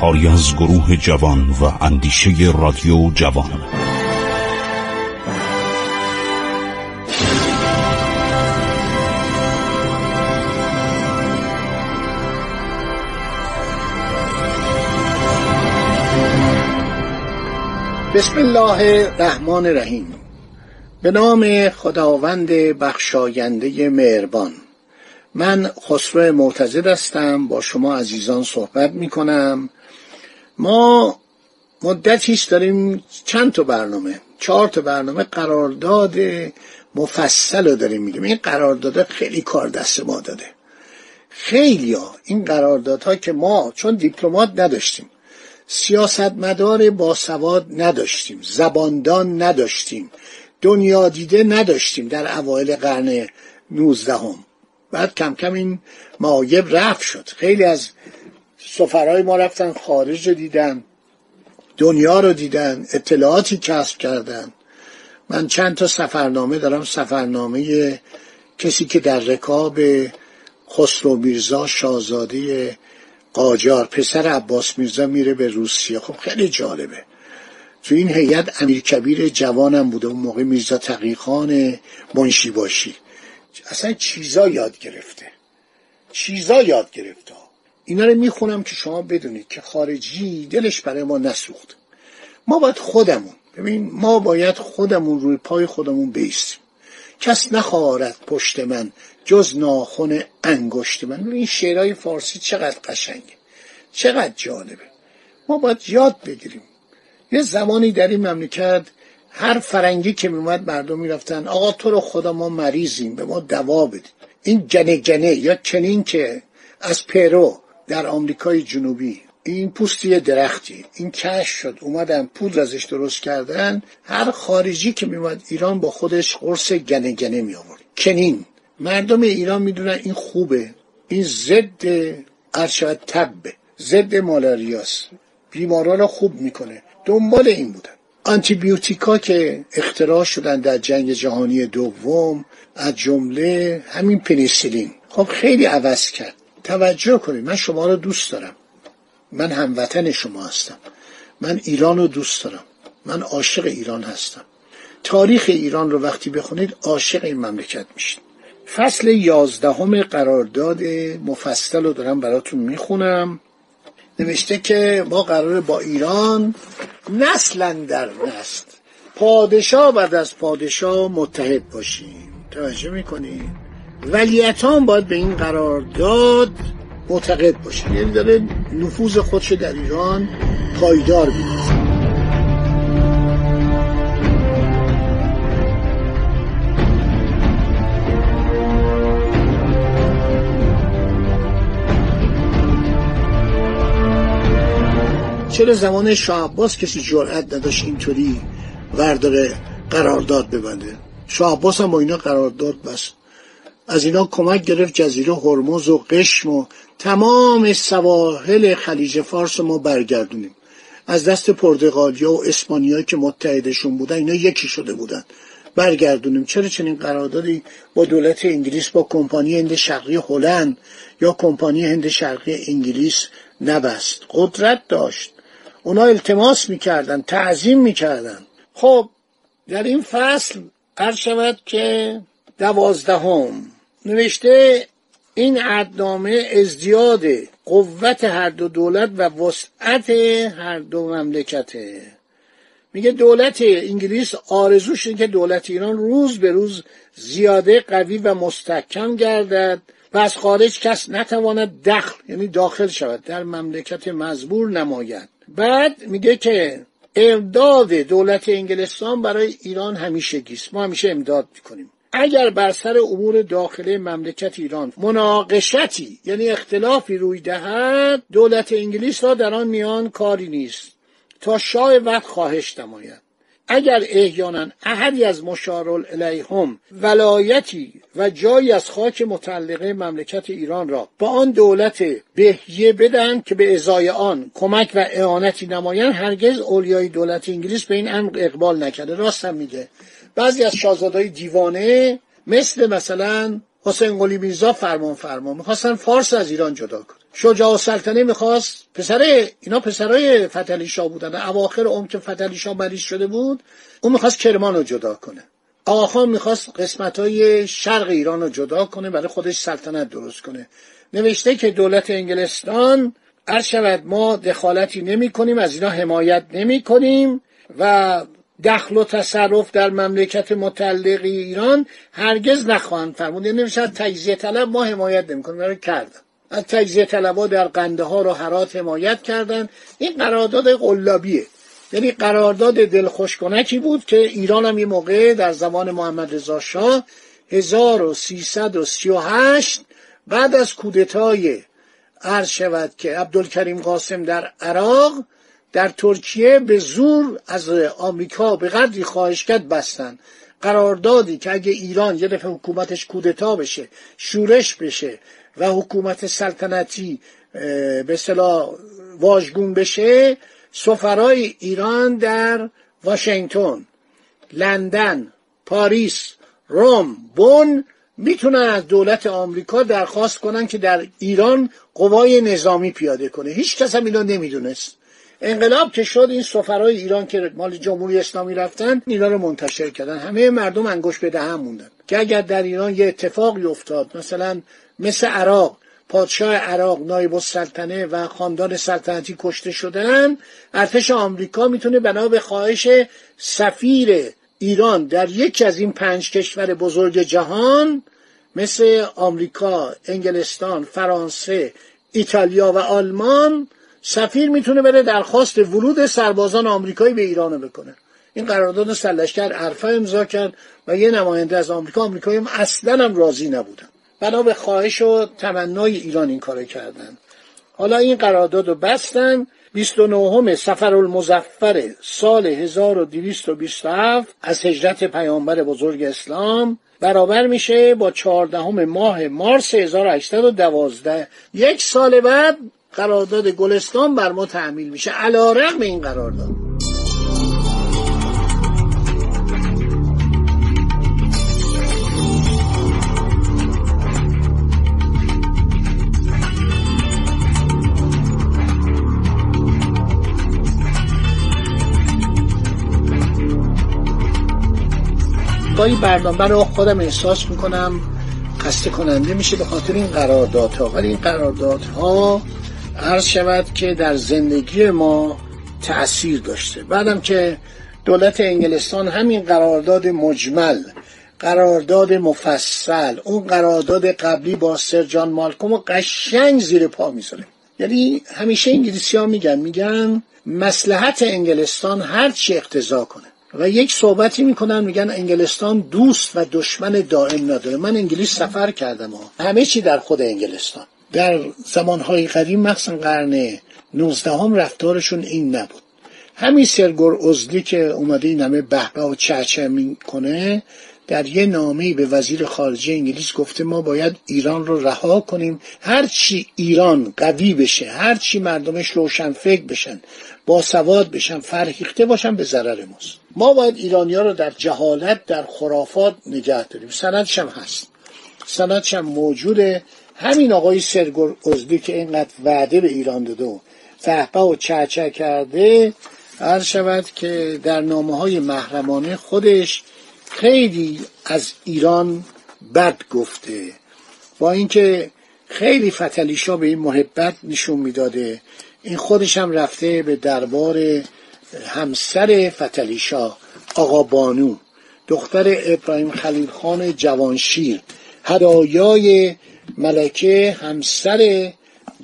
کاری از گروه جوان و اندیشه رادیو جوان. بسم الله الرحمن الرحیم. به نام خداوند بخشاینده مهربان. من خسرو معتزد هستم با شما عزیزان صحبت می کنم ما مدتی است داریم چند تا برنامه؟ چهار تا برنامه قرارداد مفصل رو داریم میگیم این قرارداد خیلی کار دست ما داده. خیلی ها این قراردادها که ما چون دیپلمات نداشتیم سیاستمدار باسواد نداشتیم زباندان نداشتیم دنیا دیده نداشتیم در اوایل قرن نوزدهم. بعد کم کم این معایب رفت شد. خیلی از سفرهای ما رفتن خارج رو دیدن دنیا رو دیدن اطلاعاتی کسب کردن. من چند تا سفرنامه دارم. سفرنامه کسی که در رکاب خسرو میرزا شاهزاده قاجار پسر عباس میرزا میره به روسیه. خب خیلی جالبه. تو این هیئت امیر کبیر جوانم بوده اون موقع میرزا تقیخان منشی باشی اصلا چیزا یاد گرفته. چیزا یاد گرفته. اینا رو می‌خونم که شما بدونید که خارجی دلش برای ما نسوخت. ما باید خودمون ببین ما باید خودمون روی پای خودمون بیستیم. کس نخواهد پشت من جز ناخن انگشت من. این شعرهای فارسی چقدر قشنگه. چقدر جالبه. ما باید یاد بگیریم. یه زمانی در این مملکت هر فرنگی که میومد مردم می‌رفتن آقا تو رو خدا ما مریضیم به ما دوا بدید این جنه جنه یا چنین که از پرو در آمریکای جنوبی. این پوستی درختی. این کش شد. اومدن پول ازش درست کردن. هر خارجی که میومد ایران با خودش قرص گنه گنه می آورد کنین مردم ایران می‌دونن این خوبه. این ضد ارشد تبه ضد مالاریاس. بیمارا خوب می‌کنه. دنبال این بودن. آنتیبیوتیکا که اختراع شدن در جنگ جهانی دوم از جمله همین پنیسیلین. خب خیلی عوض کرد. توجه کنید. من شما رو دوست دارم. من هموطن شما هستم. من ایران رو دوست دارم. من عاشق ایران هستم. تاریخ ایران رو وقتی بخونید عاشق این مملکت میشید. فصل یازدهم قرارداد مفصل رو دارم براتون می‌خونم. نوشته که ما قراره با ایران نسلا در نسل. پادشاه بعد از پادشاه متحد باشیم. توجه می‌کنید ولیتان باید به این قرارداد معتقد باشه یعنی داره نفوذ خودش در ایران پایدار بیده چرا زمان شاه عباس کسی جرأت نداشت اینطوری ورداره قرارداد ببنده؟ شاه عباس هم با اینا قرارداد بس از اینا کمک گرفت جزیره هرمز و قشم و تمام سواحل خلیج فارس ما برگردونیم. از دست پرتغالیا و اسپانیا که متحدشون بودن اینا یکی شده بودن. برگردونیم. چرا چنین قراردادی با دولت انگلیس با کمپانی هند شرقی هلند یا کمپانی هند شرقی انگلیس نبست؟ قدرت داشت. اونا التماس می‌کردن تعظیم می‌کردن. خب در این فصل قرار شود که دوازدهم نوشته این عدنامه ازدیاد قوت هر دو دولت و وسعت هر دو مملکته. میگه دولت انگلیس آرزوش اینه که دولت ایران روز به روز زیاده قوی و مستحکم گردد و از خارج کس نتواند دخل یعنی داخل شود در مملکت مزبور نماید. بعد میگه که امداد دولت انگلستان برای ایران همیشه گیست ما همیشه امداد می‌کنیم. اگر بر سر امور داخلی مملکت ایران مناقشتی یعنی اختلافی روی دهد دولت انگلیس را در آن میان کاری نیست. تا شاه وقت خواهش نماید. اگر احیانا احدی از مشارل الیهم ولایتی و جایی از خاک متعلقه مملکت ایران را با آن دولت بهیه بدن که به ازای آن کمک و اعانتی نمایند هرگز اولیای دولت انگلیس به این امر اقبال نکرده. راست هم میگه. بعضی از شاهزادهای دیوانه مثل مثلا حسین قلی میرزا فرمان فرمان می‌خواستن فارس از ایران جدا کنه شجاع سلطنه می‌خواست پسر اینا پسرای فتلی شاه بودن. اواخر عمر که فتلی شاه مریض شده بود اون می‌خواست کرمان رو جدا کنه. آخان می‌خواست قسمت های شرق ایران رو جدا کنه برای خودش سلطنت درست کنه. نوشته که دولت انگلستان عرض شود ما دخالتی نمی کنیم از اینا حمایت نمی کنیم و دخل و تصرف در مملکت متعلقی ایران هرگز نخواهند فرمود. یعنی تجزیه طلب ما حمایت نمی‌کنیم. برای کردن؟ از تجزیه طلبها در قنده ها رو حرات حمایت کردن. این قرارداد قلابیه. یعنی قرارداد دلخوش کنکی بود که ایران هم یه موقع در زمان محمد رضا شاه 1338 بعد از کودتای عرض شود که عبدالکریم قاسم در عراق در ترکیه به زور از آمریکا به قدری خواهش کرد بستن. قراردادی که اگه ایران یه دفعه حکومتش کودتا بشه شورش بشه و حکومت سلطنتی به صلاح واژگون بشه سفرای ایران در واشنگتن لندن پاریس روم بن می‌تونن از دولت آمریکا درخواست کنن که در ایران قوای نظامی پیاده کنه. هیچ کس هم اینو نمی‌دونست. انقلاب که شد این سفرهای ایران که مال جمهوری اسلامی رفتن اینا رو منتشر کردن. همه مردم انگوش به دهن موندن. که اگر در ایران یه اتفاقی افتاد مثلا مثل عراق پادشاه عراق نایب السلطنه و خاندان سلطنتی کشته شدن ارتش آمریکا می‌تونه بنا به خواهش سفیر ایران در یکی از این پنج کشور بزرگ جهان مثل آمریکا، انگلستان، فرانسه، ایتالیا و آلمان سفیر می‌تونه بره درخواست ورود سربازان آمریکایی به ایران بکنه. این قرارداد سلشکر عرفه امضا کرد و یه نماینده از آمریکا آمریکایی اصلا هم راضی نبودن. بنا به خواهش و تمنای ایران این کار کردن. حالا این قرارداد رو بستن 29 سفر المزفر سال 1227 از هجرت پیامبر بزرگ اسلام برابر میشه با 14 ماه مارس 1812 یک سال بعد قرارداد گلستان بر ما تعمیل میشه. علا رقم این قرارداد. گاهی برنامه رو خودم احساس می‌کنم خسته کننده میشه به خاطر این قراردادها. ولی این قراردادها عرض شود که در زندگی ما تأثیر داشته. بعدم که دولت انگلستان همین قرارداد مجمل قرارداد مفصل اون قرارداد قبلی با سر جان مالکوم قشنگ زیر پا می‌ذاره. یعنی همیشه انگلیسی ها میگن میگن مسلحت انگلستان هر چی اقتضا کنه. و یک صحبتی می‌کنن میگن انگلستان دوست و دشمن دائم نداره. من انگلیس سفر کردم ها. همه چی در خود انگلستان. در زمانهای قدیم مخصوصا قرن 19 هم رفتارشون این نبود. همین سرگور ازلی که اومده این همه بهبه و چرچه می‌کنه در یه نامه به وزیر خارجه انگلیس گفته ما باید ایران رو رها کنیم هرچی ایران قوی بشه هرچی مردمش روشن فکر بشن با سواد بشن فرهیخته باشن به ضرر ماست. ما باید ایرانیا رو در جهالت در خرافات نگه داریم. سندش هم هست. سندش موجوده. همین آقای سرگور ازدی که اینقدر وعده به ایران داده و فهبه و چهچه کرده عرض شود که در نامه های محرمانه خودش خیلی از ایران بد گفته. با اینکه خیلی فتلیشا به این محبت نشون می‌داده. این خودش هم رفته به دربار همسر فتلیشا آقا بانو. دختر ابراهیم خلیل خان جوانشیر. هدایای ملکه همسر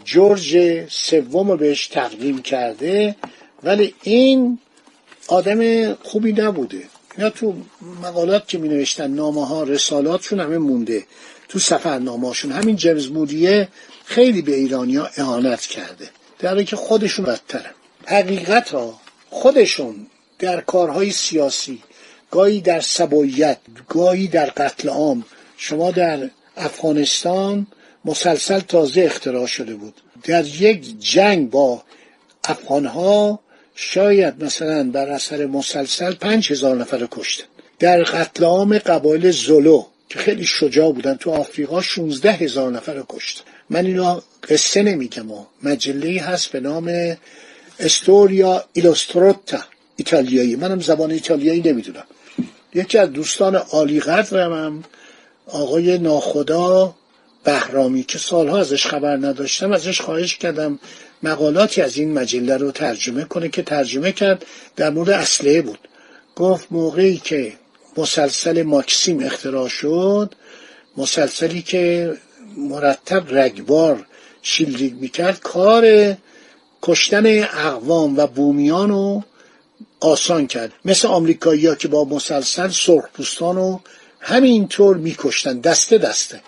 جورج سوم رو بهش تقدیم کرده ولی این آدم خوبی نبوده. یا تو مقالات که می نوشتن نامه ها رسالاتشون همه مونده. تو سفرنامهاشون همین جیمز مودیه خیلی به ایرانیا اعانت کرده. در که خودشون بدترن حقیقت را خودشون در کارهای سیاسی گاهی در سباییت گاهی در قتل عام شما در افغانستان مسلسل تازه اختراع شده بود. در یک جنگ با افغانها شاید مثلا بر اثر مسلسل پنج هزار نفر کشتن. در قتل عام قبایل زولو که خیلی شجاع بودن تو آفریقا 16 هزار نفر کشتن. من اینا قصه نمیگم. مجله هست به نام استوریا ایلوستروتا ایتالیایی. منم زبان ایتالیایی نمی‌دونم. یکی از دوستان عالی قدرم آقای ناخدا بهرامی که سالها ازش خبر نداشتم ازش خواهش کردم مقالاتی از این مجله رو ترجمه کنه که ترجمه کرد در مورد اسلحه بود. گفت موقعی که مسلسل ماکسیم اختراع شد مسلسلی که مرتب رگبار شیلدینگ می‌کرد کار کشتن اقوام و بومیان رو آسان کرد. مثل آمریکایی ها که با مسلسل سرخپوستان رو همینطور میکشتن دسته دسته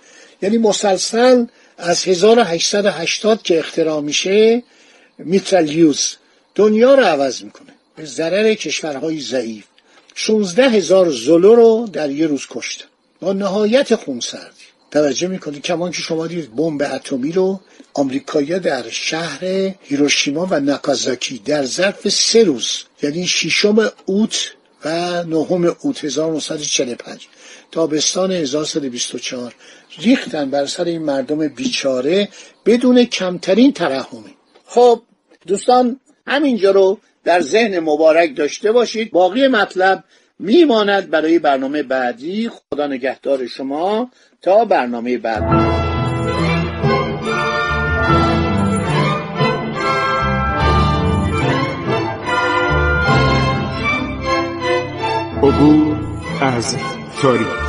یعنی مسلسل از 1880 که اختراع میشه میترالیوز دنیا رو عوض می‌کنه. به ضرر کشورهای ضعیف. 16 هزار زلو رو در یه روز کشتن با نهایت خونسردی. توجه می‌کنید کمان که شما دید بمب اتمی رو آمریکایی‌ها در شهر هیروشیما و ناکازاکی در ظرف سه روز یعنی ششم اوت و نهم اوت 1945 تابستان 1124 ریختن بر سر این مردم بیچاره بدون کمترین ترحمی. خب دوستان همینجا رو در ذهن مبارک داشته باشید. باقی مطلب میماند برای برنامه بعدی. خدا نگهدار شما. تا برنامه بعد. عبور از تاریخ.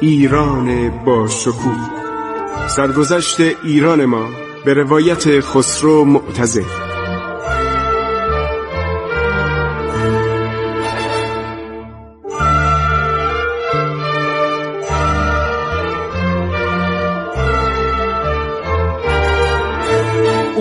ایران با شکوه. سرگذشت ایران ما به روایت خسرو معتزد